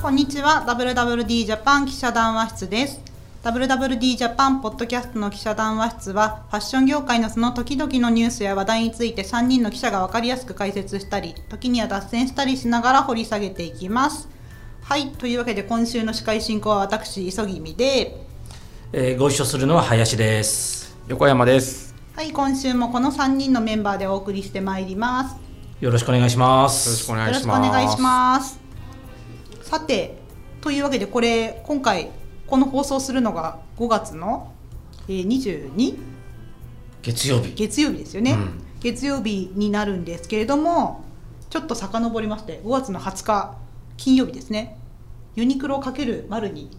こんにちは。WWD ジャパン記者談話室です。WWD ジャパンポッドキャストの記者談話室はファッション業界のその時々のニュースや話題について3人の記者が分かりやすく解説したり時には脱線したりしながら掘り下げていきます。はい。というわけで今週の司会進行は私磯君で。えーご一緒するのは林です。横山です。はい。今週もこの3人のメンバーでお送りしてまいります。よろしくお願いしまよろしすくお願いします。よろしくお願いしますさてというわけでこれ今回この放送するのが5月の、えー、22月曜日。月曜日ですよね、うん。月曜日になるんですけれどもちょっと遡りまして5月の20日金曜日ですね。ユニクロ×丸に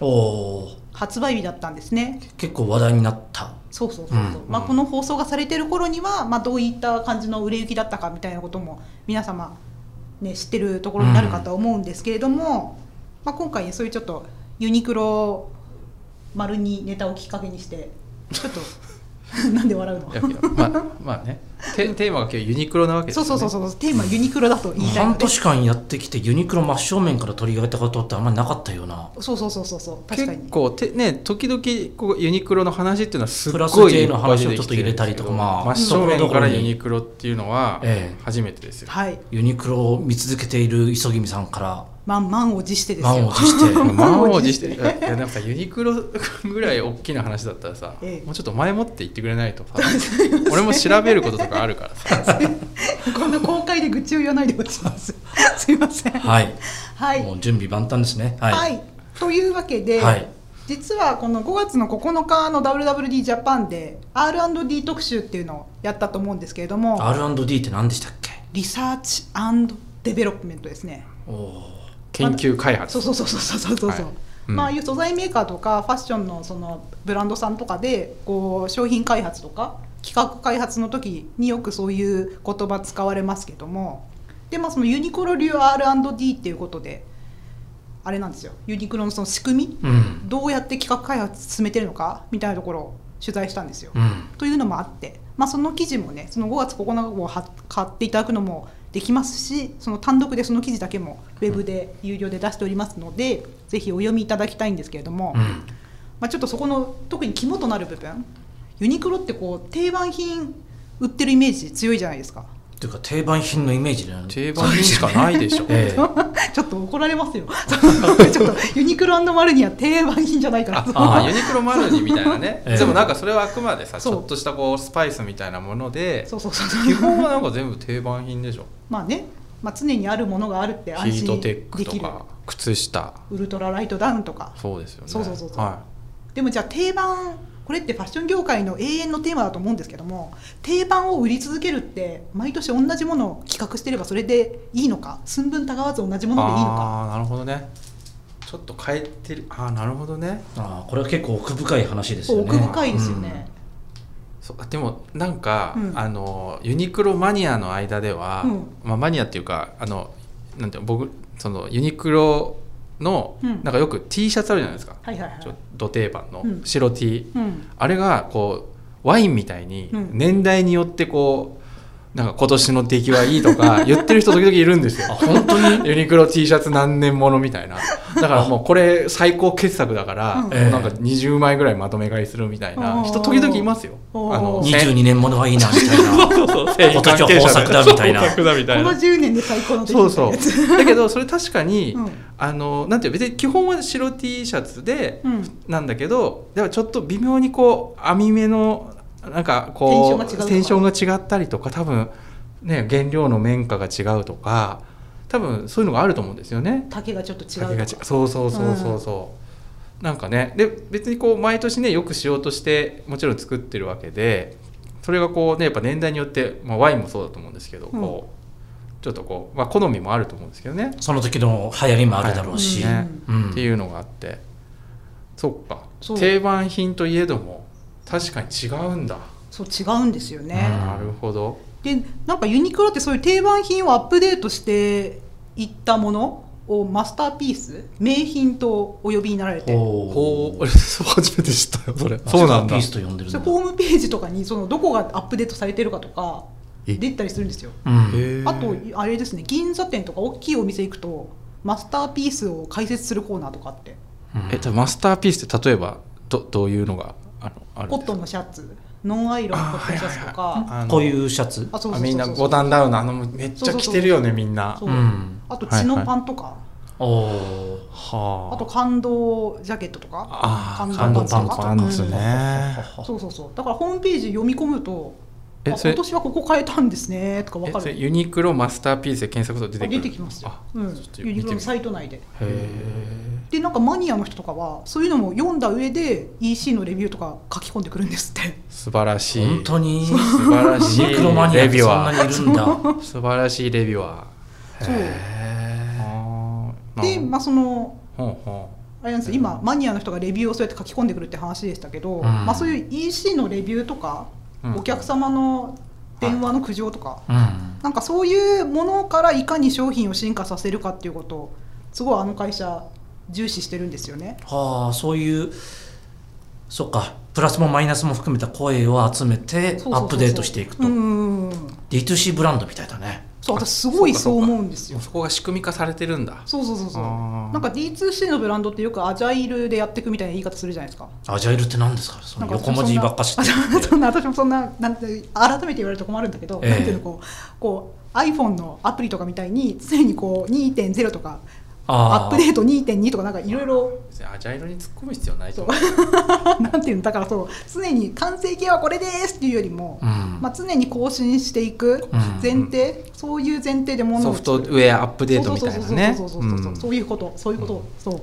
おおー。発売日だったんですね。結構話題になった。そうそうそうそう、うん。まあ、この放送がされてる頃には、まあ、どういった感じの売れ行きだったかみたいなことも皆様、ね、知ってるところになるかとは思うんですけれども、まあ、今回ねそういうちょっとユニクロ丸にネタをきっかけにしてちょっと なんで笑うの？いやいやまあまあね。テテーマが今日ユニクロなわけですよね。そうそうそうそうテーマユニクロだと言いたいので半年間やってきてユニクロ真正面から取り上げたことってあんまりなかったような。そうそうそうそうそう確かに。結構てね時々こうユニクロの話っていうのはすっプラスごい J の話をちょっと入れたりとかまあ真正面からユニクロっていうのはええ初めてですよ。はい。ユニクロを見続けている磯君さんから満満を持してですよ。満を持して。満を持して。いやなんかさユニクロぐらい大きな話だったらさ、ええ。もうちょっと前もって言ってくれないとさ 俺も調べることとかあるからさ。こんな公開で愚痴を言わないでほしいです。すいません。はい、はい。もう準備万端ですね。はい、はい、というわけで、はい。実はこの5月の9日の WWD ジャパンで R&D 特集っていうのをやったと思うんですけれども R&D って何でしたっけ？ Research Development ですね。おお研究開発。そうそうそうそうそうそうそう、はい。うん。まあいう素材メーカーとかファッションのそのブランドさんとかでこう商品開発とか企画開発の時によくそういう言葉使われますけどもでまあそのユニクロ流 R&D っていうことであれなんですよ。ユニクロのその仕組みうん。どうやって企画開発進めてるのかみたいなところを取材したんですよ。うん。というのもあって、まあ、その記事もねその5月9日をは買っていただくのもできますしその単独でその記事だけもウェブで有料で出しておりますのでぜひお読みいただきたいんですけれども、うん。まあ、ちょっとそこの特に肝となる部分ユニクロってこう定番品売ってるイメージ強いじゃないですかっていうか定番品のイメージなん定番品しかないでしょ。ええ。ちょっと怒られますよ。ちょっとユニクロマルには定番品じゃないから。ああユニクロマルニみたいなね、ええ。でもなんかそれはあくまでさちょっとしたこうスパイスみたいなものでそうそうそう。そう基本はなんか全部定番品でしょ。まあね、まあ、常にあるものがあるって安ヒート心でテックときる。か靴下。ウルトラライトダウンとか。そうですよね。そうそうそうそう。はでもじゃあ定番これってファッション業界の永遠のテーマだと思うんですけども定番を売り続けるって毎年同じものを企画してればそれでいいのか寸分たがわず同じもい、のでいいのか。ああなるほどね。ちょっと変えてる。ああなるほどね。ああこれは結構奥深い話ですよね。奥深いですよね、そうでもなんか、うん。あのユニクロマニアの間では、うん。まあ、マニアっていうかあのなんていうの僕そのユニクロの、うん。なんかよく T シャツあるじゃないですか、はいはいはい。ちょど定番のうん。白 T、うん。あれがこうワインみたいにうん。年代によってこうなんか今年の出来はいいとか 言ってる人時々いるんですよ。あ本当に？ユニクロ T シャツ何年ものみたいな。だからもうこれ最高傑作だから、うん。もうなんか20枚ぐらいまとめ買いするみたいな。人時々いますよ。あの22年ものはいいなみたいな。そうそう今年は豊作だみたいな。このいな。10年で最高のそうそう。だけどそれ確かに、うん。あのなんていう別に基本は白 T シャツで、うん。なんだけどでもちょっと微妙にこう網目のなんかこうテンションが違ったりとか多分ね原料の綿花が違うとか多分そういうのがあると思うんですよね。丈がちょっと違丈が違うとかそうそうそうそうそう、なんかねで別にこう毎年ねよくしようとしてもちろん作ってるわけでそれがこうねやっぱ年代によって、まあ、ワインもそうだと思うんですけど、こうちょっとこう、まあ、好みもあると思うんですけどね、その時の流行りもあるだろうし、ねうん。っていうのがあって。そっか。定番品といえども確かに違うんだ、そう違うんですよね、なるほど。でなんかユニクロってそういう定番品をアップデートしていったものをマスターピース名品とお呼びになられて。ほほう俺そう初めて知ったよそれ。そうなんだピースと呼んでるんだ。それホームページとかにそのどこがアップデートされてるかとかえ。出たりするんですよ。うん。あとあれですね銀座店とか大きいお店行くとマスター。ピースを解説するコーナーとかあってうんえ多分マスターピースって例えばどどういうのがコットンのシャツ。ノンアイロンのコットンシャツとか。あのこういうシャツみんなボタンダウンのあのめっちゃ着てるよねみんな。あとチノパンとか、おおはあと感動ジャケットとか。感動パンツとか。ツね。そうそうそう。だからホームページ読み込むとあえ今年はここ変えたんですね。とか分かる。ユニクロマスターピースで検索すると出あてくる。出てきますよ。あ、うん。ユニクロのサ見イト内で。へでなんかマニアの人とかはそういうのも読んだ上で EC のレビューとか書き込んでくるんですって。ー素晴らしい。本当に？素晴らしいユニクロマニアレってそんなビュアー。にいるんだ。素晴らしいレビュアー。そう。でまあそのほうほあれなんですよ。今マニアの人がレビューをそうやって書き込んでくるって話でしたけど、ん。まあ、そういう EC のレビューとか、うん。お客様の電話の苦情とか、うん。なんかそういうものからいかに商品を進化させるかっていうことをすごいあの会社重視してるんですよね。はあそういうそっかプラスもマイナスも含めた声を集めてアップデートしていくと。うんうんうん D2C ブランドみたいだね。そう私すごいそう思うんですよ。うそこが仕組み化されてるんだ。そうそうそうそう。なんか D2C のブランドってよくアジャイルでやっていくみたいな言い方するじゃないですか。アジャイルって何ですか？その横文字ばっか知ってるそんな私もそんななんて改めて言われると困るんだけど、ええ。なんていうのこうこう iPhone のアプリとかみたいに常にこう2.0とかアップデート2.2とかなんかいろいろ。アジャイルに突っ込む必要ないと なんていうの？だからそう常に完成形はこれですっていうよりも、うん。まあ、常に更新していくうん。前提、そういう前提でものソをフトウェアアップデートみたいなねそうそうそうそう。そうそううん。そういうことそういうこと、そう、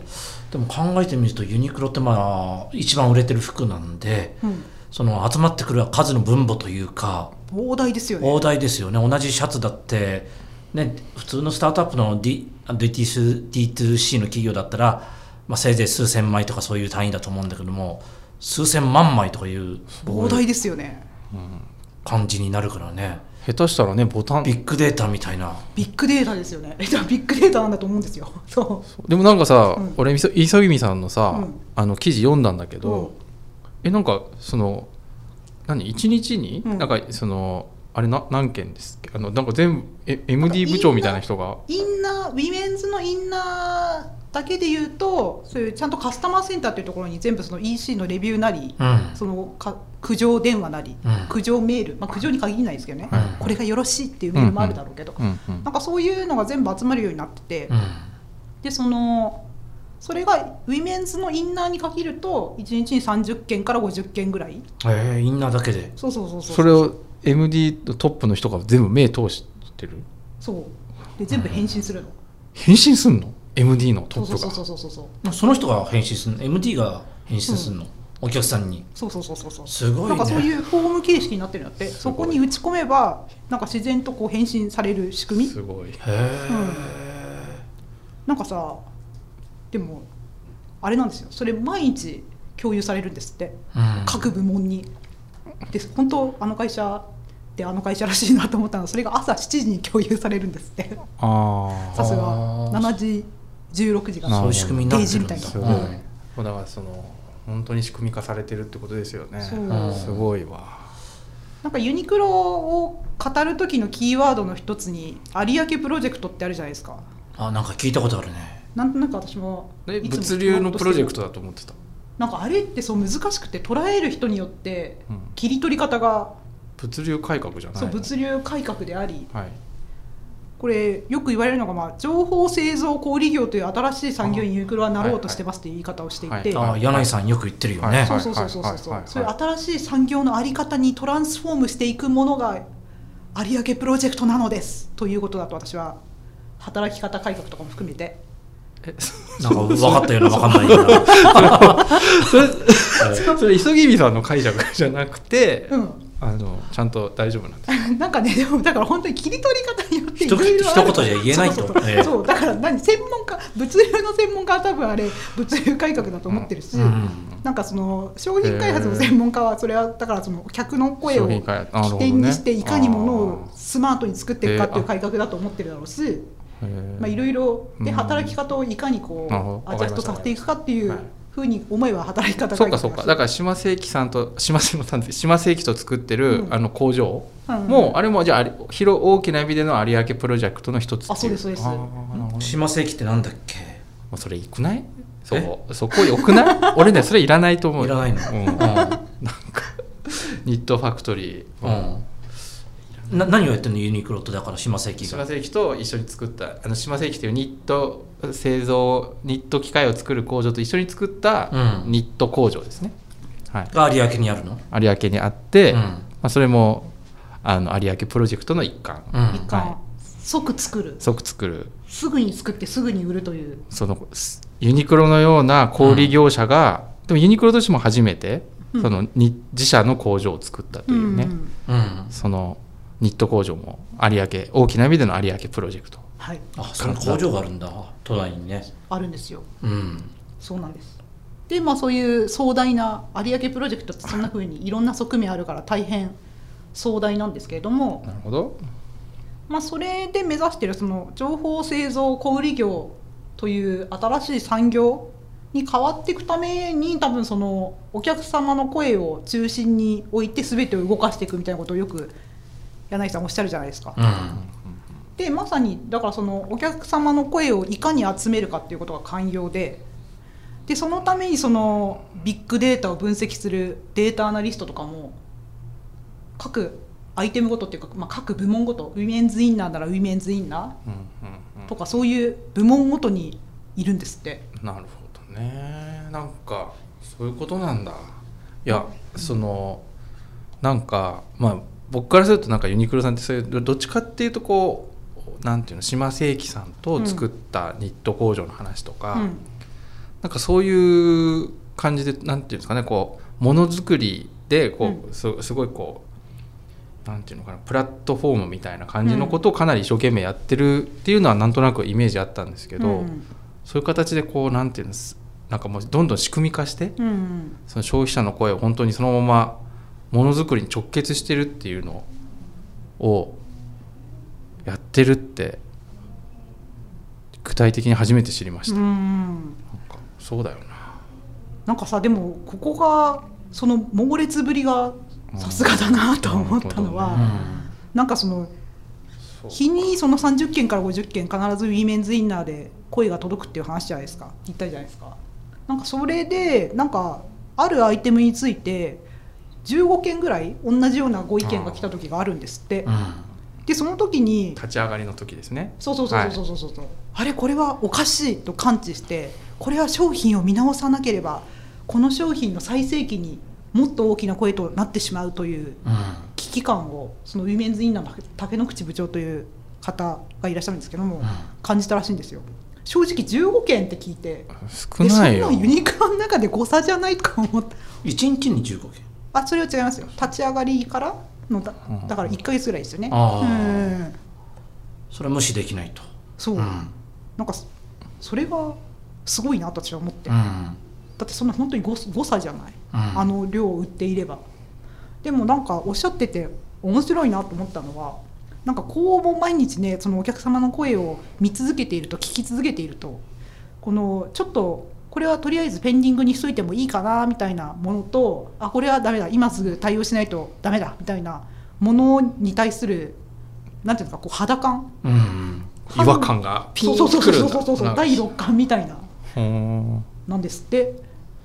でも考えてみるとユニクロってまあ一番売れてる服なんでうん、その集まってくる数の分母というか膨大ですよね。大台ですよね。同じシャツだって、ね、普通のスタートアップの D D2C D2C の企業だったら、まあ、せいぜい数千枚とかそういう単位だと思うんだけども数千万枚とかいう膨大ですよね。感じになるからね。下手したらねボタンビッグデータみたいな。ビッグデータですよね。えじゃあビッグデータなんだと思うんですよ。そう。でもなんかさ、うん。俺磯磯君さんのさ、うん。あの記事読んだんだけど、うん。えなんかその何？一日に、うん。なんかそのあれな何件ですあのなんか全部え MD 部長みたいな人が。インナーウィメンズのインナーだけで言うとそういうちゃんとカスタマーセンターっていうところに全部その EC のレビューなり、うん。そのか苦情電話なり、うん。苦情メール、まあ、苦情に限らないですけどね、うん。これがよろしいっていうメールもあるだろうけど、うんうんなんかそういうのが全部集まるようになってて、うん。でそのそれがウィメンズのインナーに限ると1日に30件から50件ぐらい。えー、インナーだけで。そうそうそうそう。それを MD のトップの人が全部目通してる？そう。で全部返信するの、返信すんの？MD のトップがそうそうそう。そうそうそうその人が返信するの？MD が返信するの、お客さんに。そうそうそうそうそう。すごいね。なんかそういうフォーム形式になってるんだって。そこに打ち込めばなんか自然とこう返信される仕組み。すごい。へえ、なんかさでもあれなんですよ。それ毎日共有されるんですって。うん。各部門に。で本当あの会社ってあの会社らしいなと思ったの。はそれが朝7時に共有されるんですって。あさすが。あー。7時16時がそういう仕組みになってるんだ定時みたいな。あすごい、うんだからその本当に仕組み化されてるってことですよねすごいわ。なんかユニクロを語る時のキーワードの一つに有明プロジェクトってあるじゃないですか。あなんか聞いたことあるね。なんとなく私もえいつも物流のプロジェクトだと思ってた、なんかあれってそう難しくて捉える人によってうん。切り取り方が物流改革じゃないの？そう物流改革であり。はい。これよく言われるのが、まあ、情報製造小売業という新しい産業にユニクロはなろうとしてますという言い方をしていて、はい。あ柳井さんよく言ってるよね、はい。そうそうそうそうそう。そうはい。う新しい産業のあり方にトランスフォームしていくものが有明プロジェクトなのですということだと私は働き方改革とかも含めて。え なんか分かったような分かんないような それそれ磯君さんの解釈じゃなくて、うんあのちゃんと大丈夫なんです なんかねでもだから本当に切り取り方によってい一ろいろある。一言じゃ言えないと。そうそうそう。ええ。そうだから何専門家物流の専門家は多分あれ物流改革だと思ってるし、うんなんかその商品開発の専門家はそれはだからその客の声を起点にしていかにものをあスマートに作っていくかっていう改革だと思ってるだろうし、まあ、いろいろでうん。働き方をいかにこうアジャストさせていくかっていうはいふうに思えば働き方そうかそうか。だから島世紀さんと島世紀さん島世紀と作ってる、うん。あの工場うんもうあれもじゃあ広大きな意味での有明プロジェクトの一つっていあそうですそうです。島世紀ってなんだっけ？もうそれいくない？そうそこよくない？俺ねそれいらないと思ういらないの？うん、うなんかニットファクトリー、ん、うん、な何をやってんのユニクロとだから島世紀が。島世紀と一緒に作ったあの島世紀というニット製造ニット機械を作る工場と一緒に作ったうん。ニット工場ですね、はい、が有明にあるの？有明にあって、うん。まあ、それもあの有明プロジェクトの一環、うん。一貫、はい。即作る。即作る。すぐに作ってすぐに売るという。そのすユニクロのような小売業者が、でもユニクロとしても初めて、うん。そのに自社の工場を作ったというね、ん。うん。そのニット工場も有明大きな意味での有明プロジェクト。はい。あその工場があるんだ。都内にね。あるんですよ。うん。そうなんです。でまあそういう壮大な有明プロジェクトってそんな風にいろんな側面あるから大変壮大なんですけれども、なるほど。まあ、それで目指しているその情報製造小売業という新しい産業に変わっていくために多分そのお客様の声を中心に置いて全てを動かしていくみたいなことをよく柳井さんおっしゃるじゃないですか。うんでまさにだからそのお客様の声をいかに集めるかっていうことが肝要ででそのためにそのビッグデータを分析するデータアナリストとかも各アイテムごとっていうか、まあ、各部門ごとウィメンズインナーならウィメンズインナーとかそういう部門ごとにいるんですって。うんなるほどねなんかそういうことなんだいやそのなんかまあ僕からするとなんかユニクロさんってそういうどっちかっていうとこうなんていうの島世紀さんと作ったニット工場の話とか、うん。なんかそういう感じでなんていうんですかねこうものづくりでこう、すすごいこうなんていうのかなプラットフォームみたいな感じのことをかなり一生懸命やってるっていうのはなんとなくイメージあったんですけど、うん。そういう形でこうなんていうんですなんかもうどんどん仕組み化してうんうん。その消費者の声を本当にそのままものづくりに直結してるっていうのをやってるって具体的に初めて知りました。うなんそうだよな。なんかさでもここがその猛烈ぶりがさすがだなと思ったのは、なるほどねなんかその日にその30件から50件必ずウィメンズインナーで声が届くっていう話じゃないですか。言ったじゃないですか。なんかそれでなんかあるアイテムについて15件ぐらい同じようなご意見が来た時があるんですって。うん。でその時に立ち上がりの時ですね。そうそうそうそうそうそうそう、あれこれはおかしいと感知してこれは商品を見直さなければこの商品の最盛期にもっと大きな声となってしまうといううん。危機感をそのウィメンズインナーの竹野口部長という方がいらっしゃるんですけども、うん。感じたらしいんですよ。正直15件って聞いて少ないよ。えそんなユニクロの中で誤差じゃないとか思った一日に15件あそれは違いますよ。立ち上がりからのだうん。だから1か月ぐらいですよね。うん。それは無視できないと。そう、うん。なんかそそれがすごいなと私は思って、うん。だってそんな本当に誤誤差じゃない、うん。あの量を売っていれば。でもなんかおっしゃってて面白いなと思ったのはなんかこうも毎日ねそのお客様の声を見続けていると聞き続けているとこのちょっとこれはとりあえずペンディングにしといてもいいかなみたいなものとあこれはダメだ。今すぐ対応しないとダメだ。みたいなものに対するなんていうのかこう肌感。うん違和感がピンそうそうそうとくるんだ。そうそうそうなんか。第六感みたいな。なんですって。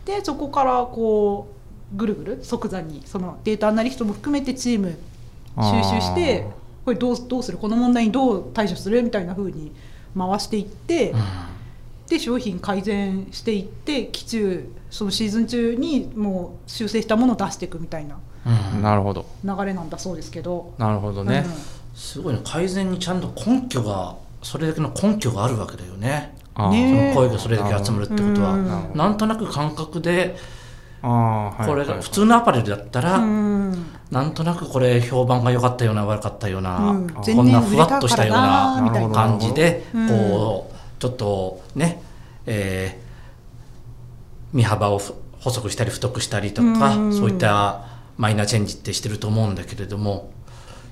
でそこからこうぐるぐる即座にそのデータアナリストも含めてチーム収集してこれどうどうする？この問題にどう対処する？みたいな風に回していって、で商品改善していって期中そのシーズン中にもう修正したものを出していくみたいなうん。なるほど。流れなんだそうですけど。なるほどね、すごいね改善にちゃんと根拠がそれだけの根拠があるわけだよね。その声がそれだけ集まるってことは。うん。なんとなく感覚であーはいこれがはい。普通のアパレルだったら、うん。なんとなくこれ評判が良かったような悪かったような、うん。こんなふわっとしたようなみたいな。感じでうん。こうちょっとね、えー身幅をふ細くしたり太くしたりとか、うん。そういったマイナーチェンジってしてると思うんだけれども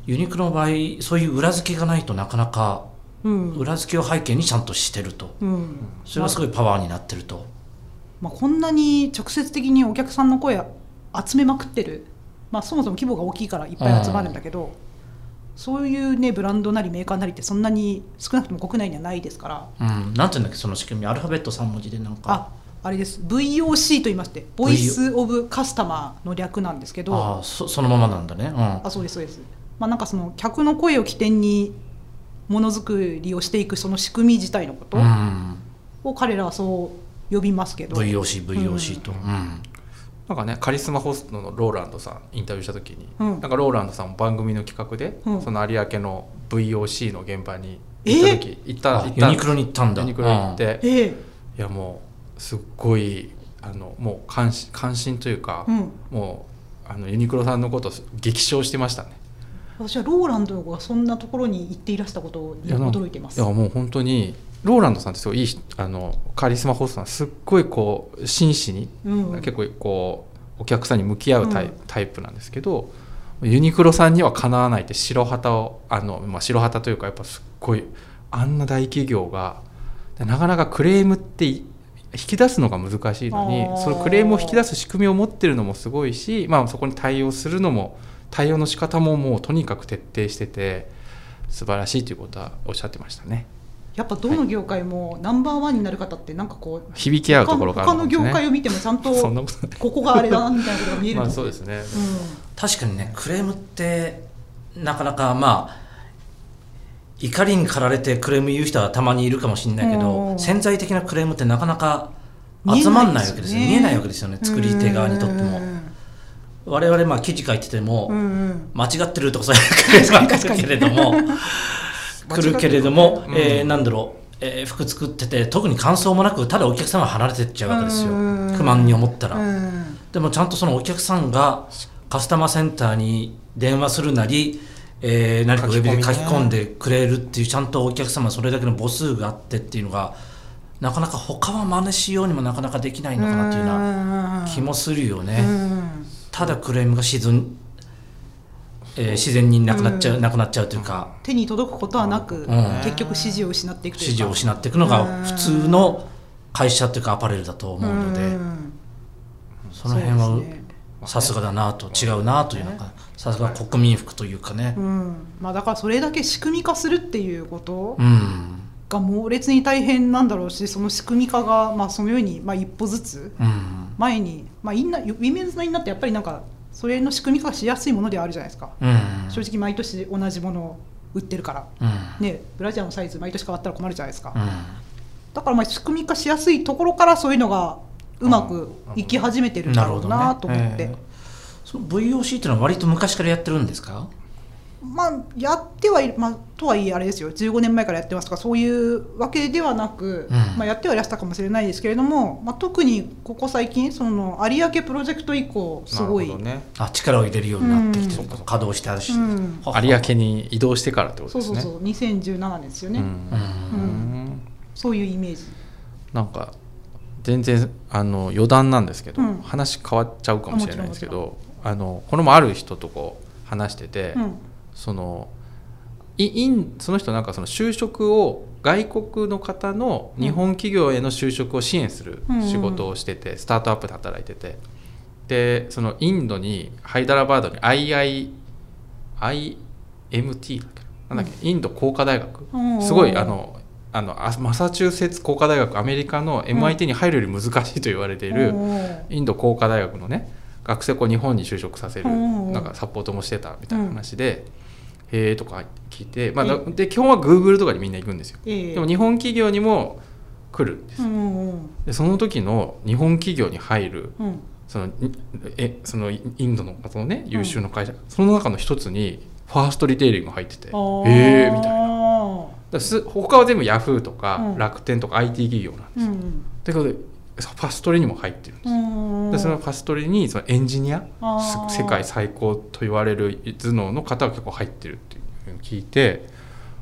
ユニクロの場合そういう裏付けがないとなかなかうん。裏付けを背景にちゃんとしてると。うん。それがすごいパワーになってると。まあ、こんなに直接的にお客さんの声集めまくってる、まあ、そもそも規模が大きいからいっぱい集まるんだけど、そういうねブランドなりメーカーなりってそんなに少なくとも国内にはないですから。うん、なんていうんだっけその仕組みアルファベット3文字でなんか。ああれです。VOC と言いましてボイス・オブ・カスタマーの略なんですけど。あそそのままなんだね、うん。あそうですそうです。まあなんかその客の声を起点にものづくりをしていくその仕組み自体のことうん、を彼らはそう呼びますけど、VOC、VOC と、うんなんかねカリスマホストのローランドさんインタビューした時に、うん。なんかローランドさんも番組の企画で、うん。その有明の VOC の現場に行った時、行ったあ行ったユニクロに行ったんだ。ユニクロに行って、ええ。いやもうすっごいあのもう関心関心というか、うん。もうあのユニクロさんのことを激賞してましたね。私はローランドがそんなところに行っていらしたことに驚いていますいやもう本当にローランドさんってすごいいい人あのカリスマホストなんですっごいこう真摯に、うん。結構こうお客さんに向き合うタイ,、うん。タイプなんですけどユニクロさんにはかなわないって白旗をあの、まあ、白旗というかやっぱすっごいあんな大企業がなかなかクレームってい引き出すのが難しいのにそのクレームを引き出す仕組みを持ってるのもすごいし、まあ、そこに対応するのも対応の仕方ももうとにかく徹底してて素晴らしいということはおっしゃってましたね。やっぱどの業界もナンバーワンになる方ってなんかこう響き合うところがある他の業界を見てもちゃんとそんなこここがあれだなみたいなことが見えるまあそうですね、確かにねクレームってなかなかまあ怒りに駆られてクレーム言う人はたまにいるかもしれないけうどん。潜在的なクレームってなかなか集まんないわけですよ見えないわけですよね。作り手側にとっても。我々まあ記事書いてても、うんうん。間違ってるとかそういうクレームが来るけれども 来るけれども、うんえーなんだろう、えー服作ってて特に感想もなくただお客さんが離れてっちゃうわけですよ。うん。不満に思ったら、うん。でもちゃんとそのお客さんがカスタマーセンターに電話するなり、えー何かウェブで書き込んでくれるっていうちゃんとお客様それだけの母数があってっていうのがなかなか他は真似しようにもなかなかできないのかなっていうような気もするよね。うん。ただクレームが自然,、えー自然になくなっちゃう、なくなっちゃうというか、手に届くことはなく、ん。結局支持を失っていくというか。支持を失っていくのが普通の会社というかアパレルだと思うので、ん。その辺はさすがだなと違うなというのがさすが国民服というかね。うん。まあ、だからそれだけ仕組み化するっていうことうん。が猛烈に大変なんだろうしその仕組み化がまあそのようにまあ一歩ずつうん。前に、まあ、インナーウィメンズのインナーってやっぱりなんかそれの仕組み化がしやすいものではあるじゃないですか、うん。正直毎年同じものを売ってるから、うん。ね、ブラジャーのサイズ毎年変わったら困るじゃないですか、うん。だからまあ仕組み化しやすいところからそういうのがうまくいき始めてるんだろうなと思って、えー VOC っていうのは割と昔からやってるんですか？まあやってはいる、まあ、とはいえあれですよ。15年前からやってますとかそういうわけではなく、うん。まあ、やってはいらしたかもしれないですけれども、まあ、特にここ最近その有明プロジェクト以降すごい、ね。あ力を入れるようになってきてる、うん。稼働してあるし、うん。有明に移動してからってことですね。そうそうそう。2017年ですよね、うん。うん。そういうイメージ。なんか全然あの余談なんですけど、うん。話変わっちゃうかもしれないですけどあのこれもある人とこう話してて、うんそのいインその人なんかその就職を外国の方の日本企業への就職を支援する仕事をしてて、スタートアップで働いてて。でそのインドにハイダラバードに II IMT だっけな？なんだっけ、インド工科大学。うん。すごいあのあのあマサチューセッツ工科大学アメリカの MIT に入るより難しいと言われている、インド工科大学のね学生を日本に就職させるうん。なんかサポートもしてたみたいな話で「へえ」とか聞いて、まあ、だで基本は Google とかにみんな行くんですよ。ええ。でも日本企業にも来るんですでその時の日本企業に入るうん。そのいえそのイインドのそのね優秀な会社、その中の一つにファーストリテイリングが入ってて「あー。へえ」みたいな。す他は全部ヤフーとかうん。楽天とか IT 企業なんですよ。うんということでファストリにも入ってるんです。でそのファストリにそのエンジニア世界最高と言われる頭脳の方が結構入ってるっていうのを聞いて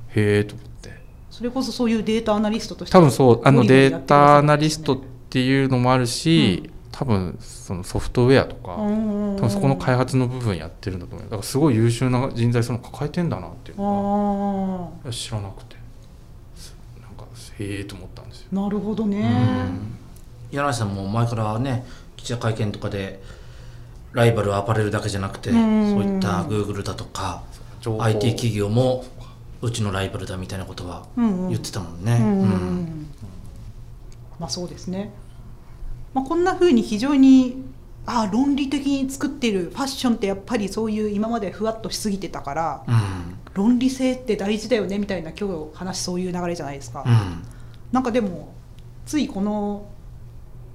へえと思って。それこそそういうデータアナリストとして多分そうあのデータアナリストっていうのもあるし、多分そのソフトウェアとか、うん多分そこの開発の部分やってるんだと思うだからすごい優秀な人材その抱えてんだなっていうのあが知らなくて。すなんかへえと思ったんですよ。あなるほどね柳井さんも前からね記者会見とかでライバルはアパレルだけじゃなくて、うん。そういったグーグルだとか IT 企業もうちのライバルだみたいなことは言ってたもんね。うんうんううん。んまあそうですね、まあ、こんな風に非常にああ論理的に作っているファッションってやっぱりそういう今までふわっとしすぎてたからうん。論理性って大事だよねみたいな今日話そういう流れじゃないですか、うん。なんかでもついこの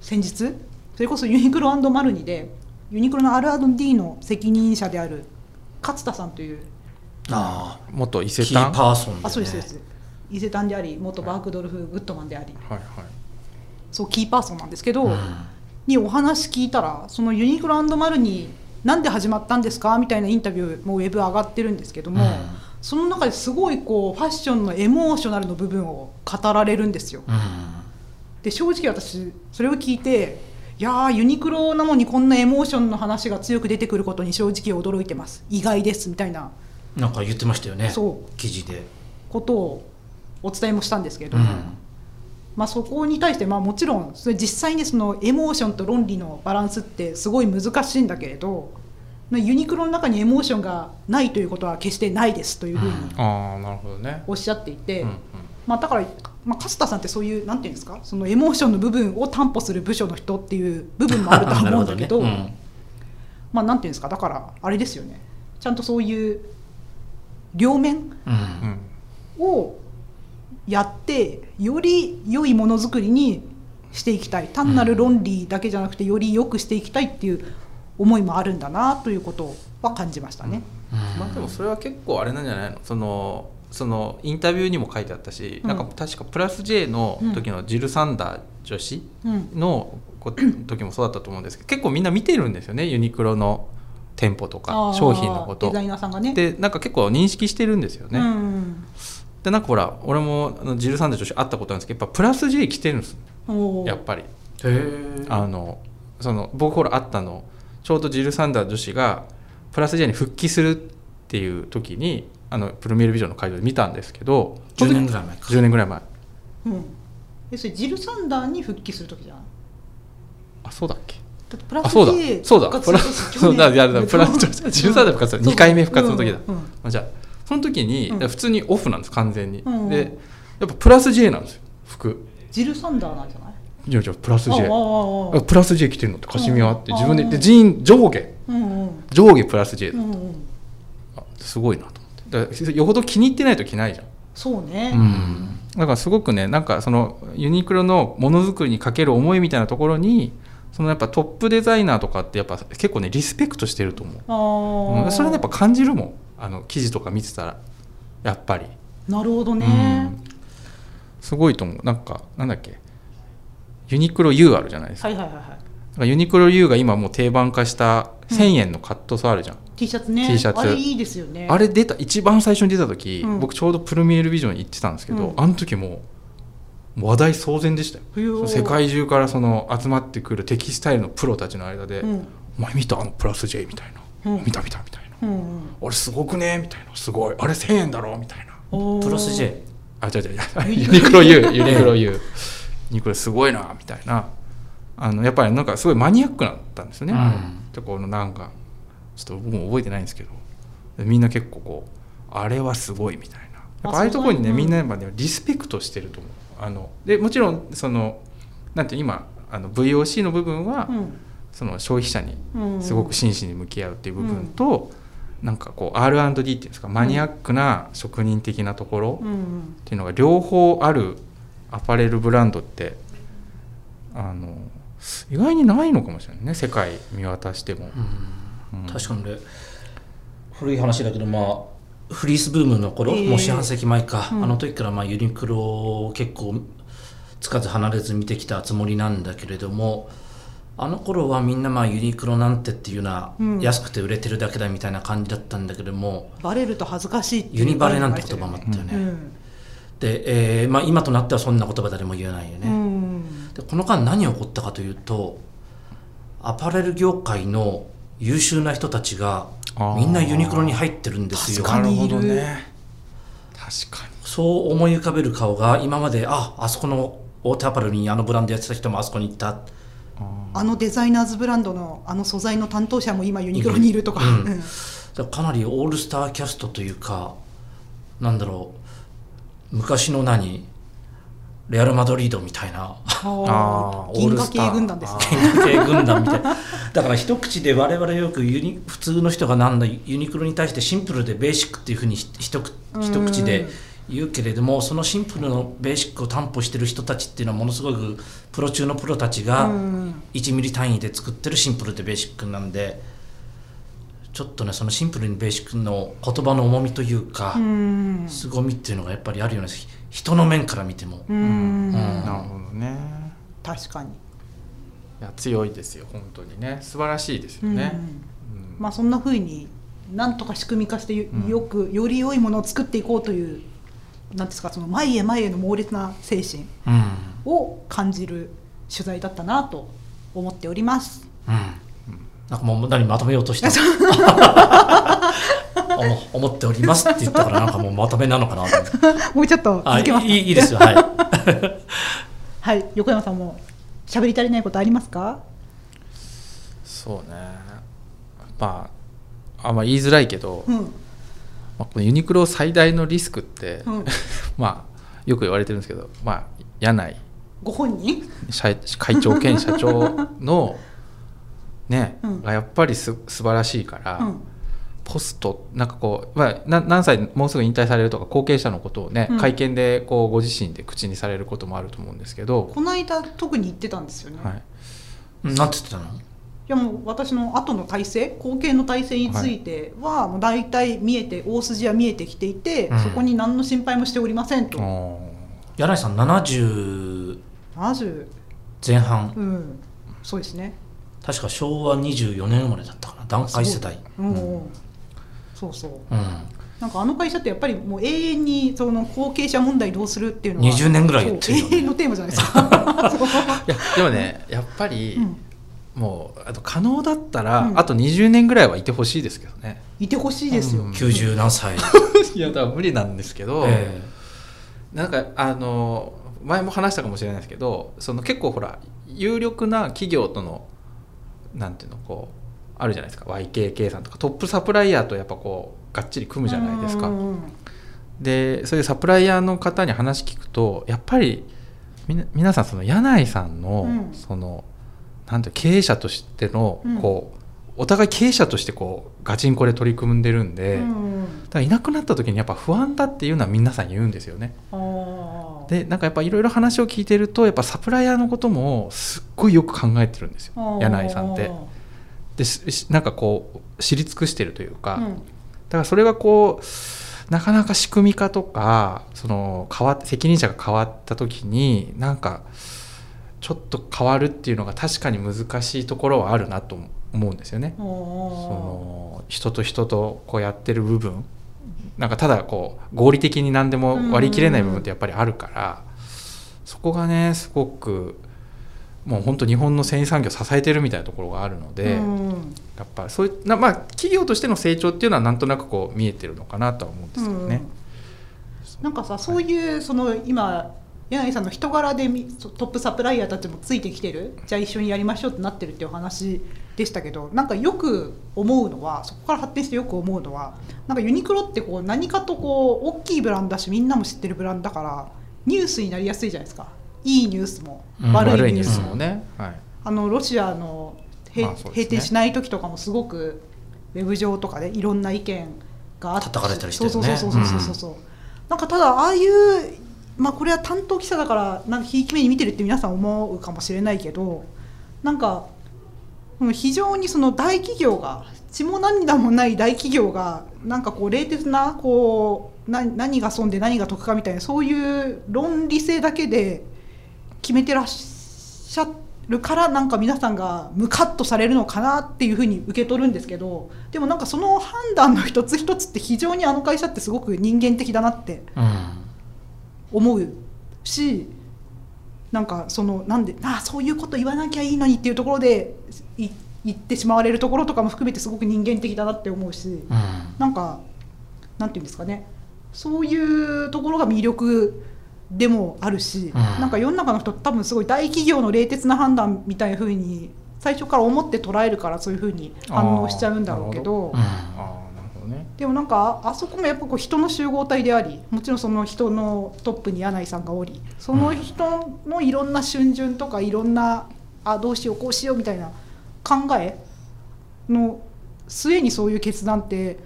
先日それこそユニクロマルニでユニクロの R&D の責任者である勝田さんというあ元伊あキー勢丹パーソンで、ね、あそうですそうです。伊勢丹であり元バークドルフ・グッドマンであり。はいはいそうキーパーソンなんですけど、うん。にお話聞いたらそのユニクロマルニなんで始まったんですか？みたいなインタビューもウェブ上がってるんですけども、うん。その中ですごいこうファッションのエモーショナルの部分を語られるんですよ。うんで正直私それを聞いていやーユニクロなのにこんなエモーションの話が強く出てくることに正直驚いてます。意外ですみたいな。なんか言ってましたよねそう。記事で、ことをお伝えもしたんですけれども、うん。まあ、そこに対してまあもちろんそれ実際にそのエモーションと論理のバランスってすごい難しいんだけれどまあユニクロの中にエモーションがないということは決してないですというふうにうん。ああなるほどね。おっしゃっていて、うんうん。まあ、だから、まあ、勝田さんってそういうなんていうんですか？そのエモーションの部分を担保する部署の人っていう部分もあるとは思うんだけどなるほね。まあなんていうんですか？だからあれですよね。ちゃんとそういう両面うんうん。をやってより良いものづくりにしていきたい。単なる論理だけじゃなくてより良くしていきたいっていう思いもあるんだなということは感じましたね。うん。まあでもそれは結構あれなんじゃないの？そのそのインタビューにも書いてあったし、うん。なんか確かプラス J の時のジル・サンダー女子うん。のこ時もそうだったと思うんですけど結構みんな見てるんですよねユニクロの店舗とあかー商品のこと。デザイナーさんがね。でなんか結構認識してるんですよね、うんでなんかほら俺もあのジル・サンダー女子会ったことあるんですけどやっぱプラス J 来てるんです。やっぱり。あのその僕ほら会ったのちょうどジル・サンダー女子がプラス J に復帰するっていう時にあのプルミエルビジョンの会場で見たんですけど10年ぐらい前か。10年ぐらい前。うん。えそれジル・サンダーに復帰する時じゃん。あそうだっけ？だってプラスあそうだ。そうだ。復プラスそうだ。いやだプラス そう ジル・サンダー復活2回目復活の時だ。うんうんあじゃあその時に、うん。普通にオフなんです完全に、うんでやっぱプラス J なんですよ服。ジル・サンダーなんじゃない？いやじゃあプラス J プラス J 着てるのってカシミヤあってうん自分ででジーン上下。うんうん。上下プラス J だうんうん。あすごいなとだよほど気に入ってないと着ないじゃん。そうね、うん、だからすごくねなんかそのユニクロのものづくりにかける思いみたいなところにそのやっぱトップデザイナーとかってやっぱ結構ねリスペクトしてると思う、うん。それはねやっぱ感じるもん。あの記事とか見てたら。やっぱり、なるほどうねん、すごいと思う。なんかなんだっけ。ユニクロ U あるじゃないですか,、はいはいはいユニクロ U が今もう定番化した1000円のカットソーあるじゃん、T シャツね。T シャツ。あれいいですよね。あれ出た一番最初に出た時、うん。僕ちょうどプルミエルビジョンに行ってたんですけど、うん。あの時もう話題騒然でしたよ。世界中からその集まってくるテキスタイルのプロたちの間で「うん。お前見たあのプラス J」みたいな「うん。見た見た」みたいな。うんうん「あれすごくね」みたいな「すごい。あれ1000円だろ」みたいな。プラス J あ違う違う。違うユニユニクロ U ユニクロ U ユニクロすごいなみたいなあのやっぱりなんかすごいマニアックだったんですよね、うんでこのなんかちょっと僕も覚えてないんですけどみんな結構こうあれはすごいみたいな。やっぱああいうところにねみんなやっぱねリスペクトしてると思う。あのでもちろんそのなんて今あの VOC の部分は、うん。その消費者にうん。すごく真摯に向き合うっていう部分と、なんかこう R&D っていうんですかマニアックな職人的なところ、うんうん。っていうのが両方あるアパレルブランドってあの意外にないのかもしれないね世界見渡しても、うんうん確かにね。古い話だけどまあフリースブームの頃、ええもう四半世紀前か、うん。あの時からまあユニクロを結構つかず離れず見てきたつもりなんだけれどもあの頃はみんなまあユニクロなんてっていうのは、うん。安くて売れてるだけだみたいな感じだったんだけどもバレると恥ずかしいユニバレなんて言葉もあったよね、うん。で、えーまあ、今となってはそんな言葉誰も言えないよね、うん。でこの間何が起こったかというとアパレル業界の優秀な人たちがみんなユニクロに入ってるんですよ。確かに。いるなるほどね。確かに。そう思い浮かべる顔が今までああそこの大手アパレルにあのブランドやってた人もあそこに行った。あのデザイナーズブランドのあの素材の担当者も今ユニクロにいるとか、うん。うん。だからかなりオールスターキャストというかなんだろう。昔の何？レアル・マドリードみたいな。銀河系軍団ですね。銀河系軍団みたい。なだから一口で我々よくユニ普通の人がなんだユニクロに対してシンプルでベーシックっていうふうにひ一口一口で言うけれどもそのシンプルのベーシックを担保してる人たちっていうのはものすごくプロ中のプロたちがうん。1ミリ単位で作ってるシンプルでベーシックなんでちょっとねそのシンプルにベーシックの言葉の重みというかうん。凄みっていうのがやっぱりあるようなひ人の面から見ても。なるほどね。確かに、いや強いですよ本当にね。素晴らしいですよね、まあそんな風になんとか仕組み化してようん。よくより良いものを作っていこうというなんですかその前へ前への猛烈な精神うん。を感じる取材だったなと思っております。うん。なんかもう何まとめようとして思 思っておりますって言ったからなんかもうまとめなのかなと。思ってもうちょっと続けます。か。いいいですよ。はい。はい、横山さんも喋り足りないことありますか？そうね。まああんま言いづらいけど、うん、まあ、このユニクロ最大のリスクって、うん、まあよく言われてるんですけどまあ柳井ご本人？社会長兼社長の ね、うん。がやっぱりす素晴らしいから、うん、ポストなんかこう、まあ、な何歳もうすぐ引退されるとか後継者のことをね、うん。会見でこうご自身で口にされることもあると思うんですけど、この間特に言ってたんですよね。はい、うんなんて言ってたの？いやもう私の後の体制後継の体制についてはもう大体見えて大筋は見えてきていて、うん。そこに何の心配もしておりませんと、柳井さん70 70前半。うん。そうですね。確か昭和24年生まれだったかな団塊世代。うん、うんそうそう。うん。なんかあの会社ってやっぱりもう永遠にその後継者問題どうするっていうのは20年ぐらい言ってるよね。永遠のテーマじゃないですか。いやでもねやっぱり、うん。もうあと可能だったら、うん。あと20年ぐらいはいてほしいですけどね。いてほしいですよ、うん。90何歳。いやだから無理なんですけど、え。なんかあの前も話したかもしれないですけどその結構ほら有力な企業とのなんていうのこうあるじゃないですか。YKK さんとか。トップサプライヤーとやっぱこうがっちり組むじゃないですか。うんうんでそういうサプライヤーの方に話聞くとやっぱりみな皆さんその柳井さんの、うん。そのなんて経営者としてのうん。こう、お互い経営者としてこうガチンコで取り組んでるんで、うだんからいなくなった時にやっぱ不安だっていうのは皆さん言うんですよね。でなんかやっぱいろいろ話を聞いてるとやっぱサプライヤーのこともすっごいよく考えてるんですよ。柳井さんって。でなんかこう知り尽くしてるというか、うん。だからそれがこうなかなか仕組み化とかその変わっ責任者が変わった時になんかちょっと変わるっていうのが確かに難しいところはあるなと思うんですよね。その人と人とこうやってる部分。なんかただこう合理的に何でも割り切れない部分ってやっぱりあるからそこがねすごくもう本当日本の繊維産業を支えてるみたいなところがあるので、うん。やっぱそういうなまあ企業としての成長っていうのはなんとなくこう見えてるのかなとは思うんですけどね。うん。なんかさそういうその今柳井さんの人柄でみトップサプライヤーたちもついてきてる？じゃあ一緒にやりましょうってなってるっていうお話でしたけどなんかよく思うのはそこから発展してよく思うのはなんかユニクロってこう何かとこう大きいブランドだしみんなも知ってるブランドだからニュースになりやすいじゃないですかいいニュースもうん悪悪いニュースも。ね、はい、あのロシアの閉,、店しない時とかもすごくウェブ上とかでいろんな意見があって叩かれたりしてるね。そうそうそうそうそうそう、なんかただああいうまあこれは担当記者だからなんかひいき目に見てるって皆さん思うかもしれないけどなんかうん非常にその大企業が血も涙もない大企業がなんかこう冷徹なこうな何が損で何が得かみたいなそういう論理性だけで決めてらっしゃるからなんか皆さんがムカッとされるのかなっていうふうに受け取るんですけどでもなんかその判断の一つ一つって非常にあの会社ってすごく人間的だなってうん思うしなんかそのなんでああそういうこと言わなきゃいいのにっていうところでい言ってしまわれるところとかも含めてすごく人間的だなって思うしうん。なんかなんていうんですかね。そういうところが魅力でもあるし、うん。なんか世の中の人多分すごい大企業の冷徹な判断みたいな風に最初から思って捉えるからそういう風に反応しちゃうんだろうけどでもなんかあそこもやっぱこう人の集合体でありもちろんその人のトップに柳井さんがおりその人のいろんな春巡とかいろんなあどうしようこうしようみたいな考えの末にそういう決断って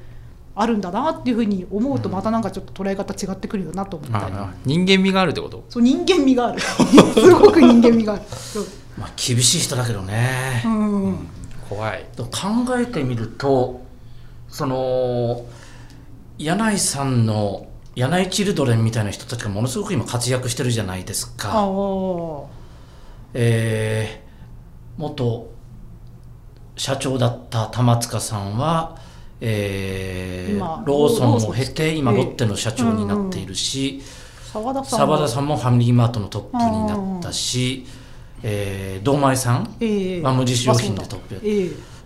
あるんだなっていうふうに思うとまたなんかちょっと捉え方違ってくるよなと思ったり、あ人間味があるってこと？そう人間味がある。すごく人間味がある。まあ、厳しい人だけどね、うん怖い。でも考えてみるとその柳井さんの柳井チルドレンみたいな人たちがものすごく今活躍してるじゃないですあか。あ。えー元社長だった玉塚さんは、えー今ローソンを経て今ええロッテの社長になっているし、澤田さんもファミリーマートのトップになったし、えー堂前さんええまあ無印良品でトップ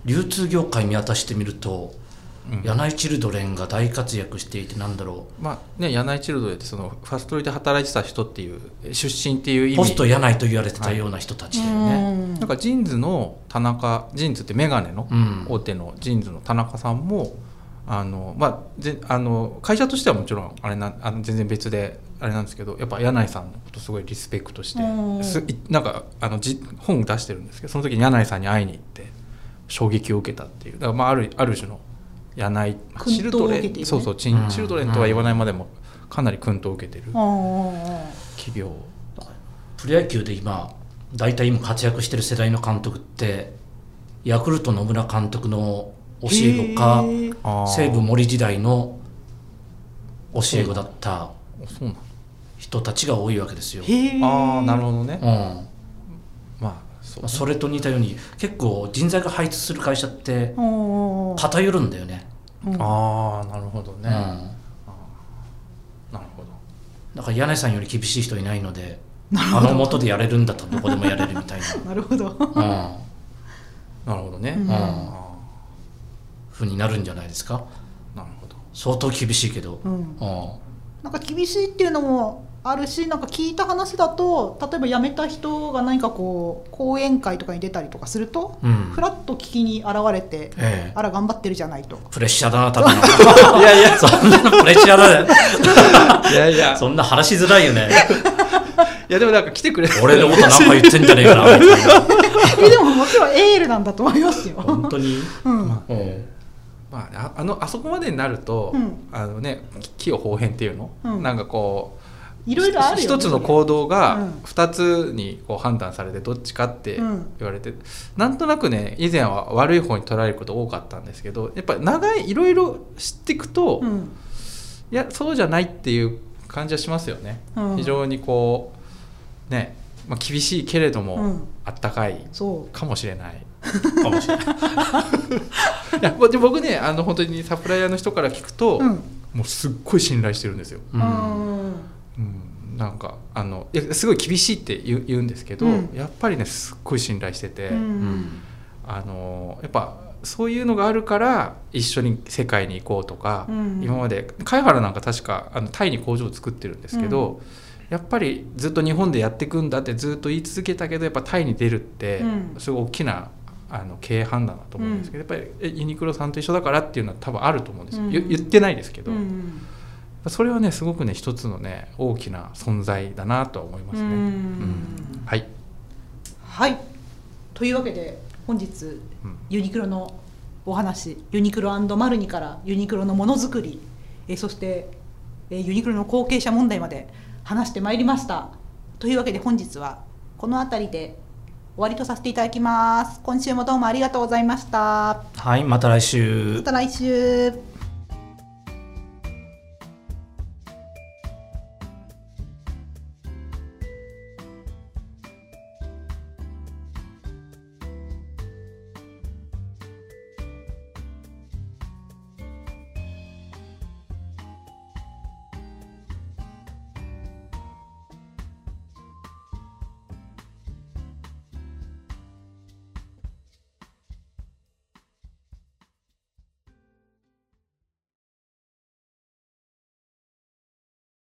流通業界見渡してみると、うん柳井チルドレンが大活躍していてなんだろまあね柳井チルドレンってそのファストリーで働いてた人っていう出身っていう意味。うポスト柳井と言われてたような人たちだよね。なんかジーンズの田中ジーンズってメガネのうん。大手のジーンズの田中さんもあの、まあ、ぜあの会社としてはもちろんあれなあの全然別であれなんですけどやっぱ柳井さんのことすごいリスペクトしてうん。すいなんかあのじ本を出してるんですけどその時に柳井さんに会いに行って衝撃を受けたっていう。だからまああるある種の柳井薫陶チルドレン、ね。そうそうチうん。ンチルドレンとは言わないまでもかなり薫陶を受けてる企業。プロ野球で今大体今活躍してる世代の監督ってヤクルト野村監督の教え子か西武森時代の教え子だったそう。なの人たちが多いわけですよ。あなるほどね。うんまあそれと似たように結構人材が配置する会社って偏るんだよね。うん。ああなるほどね、うん、なるほど。だから柳井さんより厳しい人いないのであの元でやれるんだったらどこでもやれるみたいな。るほど。な、うん、なるほどね、うん。あふうになるんじゃないですか。ーなるほど。相当厳しいけど、うん。うん。なんか厳しいっていうのもあるしなんか聞いた話だと例えば辞めた人が何かこう講演会とかに出たりとかすると、うん。ふらっと聞きに現れて、ええ。あら頑張ってるじゃないと。プレッシャーだな多分。いやいや。そんなのプレッシャーだねいやいや。そんな話しづらいよね。いやでもなんか来てくれ俺のことなんか言ってんじゃねえかなみたいな。えでももちろんエールなんだと思いますよ、本当に、うん。まうん。まあ、ああのあそこまでになると、うん。あのね器用方変っていうの、うん。なんかこういろいろあるよ、ね、一つの行動うがん。二つにこう判断されてどっちかってうん。言われて、なんとなくね以前は悪い方に捉えること多かったんですけどやっぱり長いいろいろ知っていくと、いうん。やそうじゃないっていう感じはしますよね、うん。非常にこうね、まあ、厳しいけれども、うん。あったかいそかもしれない。かもしれない。いや僕ねあの本当にサプライヤーの人から聞くと、ううん。もうすっごい信頼してるんですよ。うんうんうん、なんかあのいやすごい厳しいって言う言うんですけど、うん。やっぱりねすっごい信頼してて、うん。うん。あのやっぱそういうのがあるから一緒に世界に行こうとか、うん。今まで貝原なんか確かあのタイに工場を作ってるんですけど、やっぱりずっと日本でやっていくんだってずっと言い続けたけどやっぱタイに出るってうん。すごい大きなあの経営判断だと思うんですけど、やっぱりえユニクロさんと一緒だからっていうのは多分あると思うんですよ、うん。言言ってないですけど、うんそれはねすごくね一つのね大きな存在だなとは思いますね。うん。うん。はい、はい。というわけで本日うん。ユニクロのお話ユニクロマルニからユニクロのものづくりえーそしてえーユニクロの後継者問題まで話してまいりました。というわけで本日はこの辺りで終わりとさせていただきます。今週もどうもありがとうございました。はいまた来週。また来週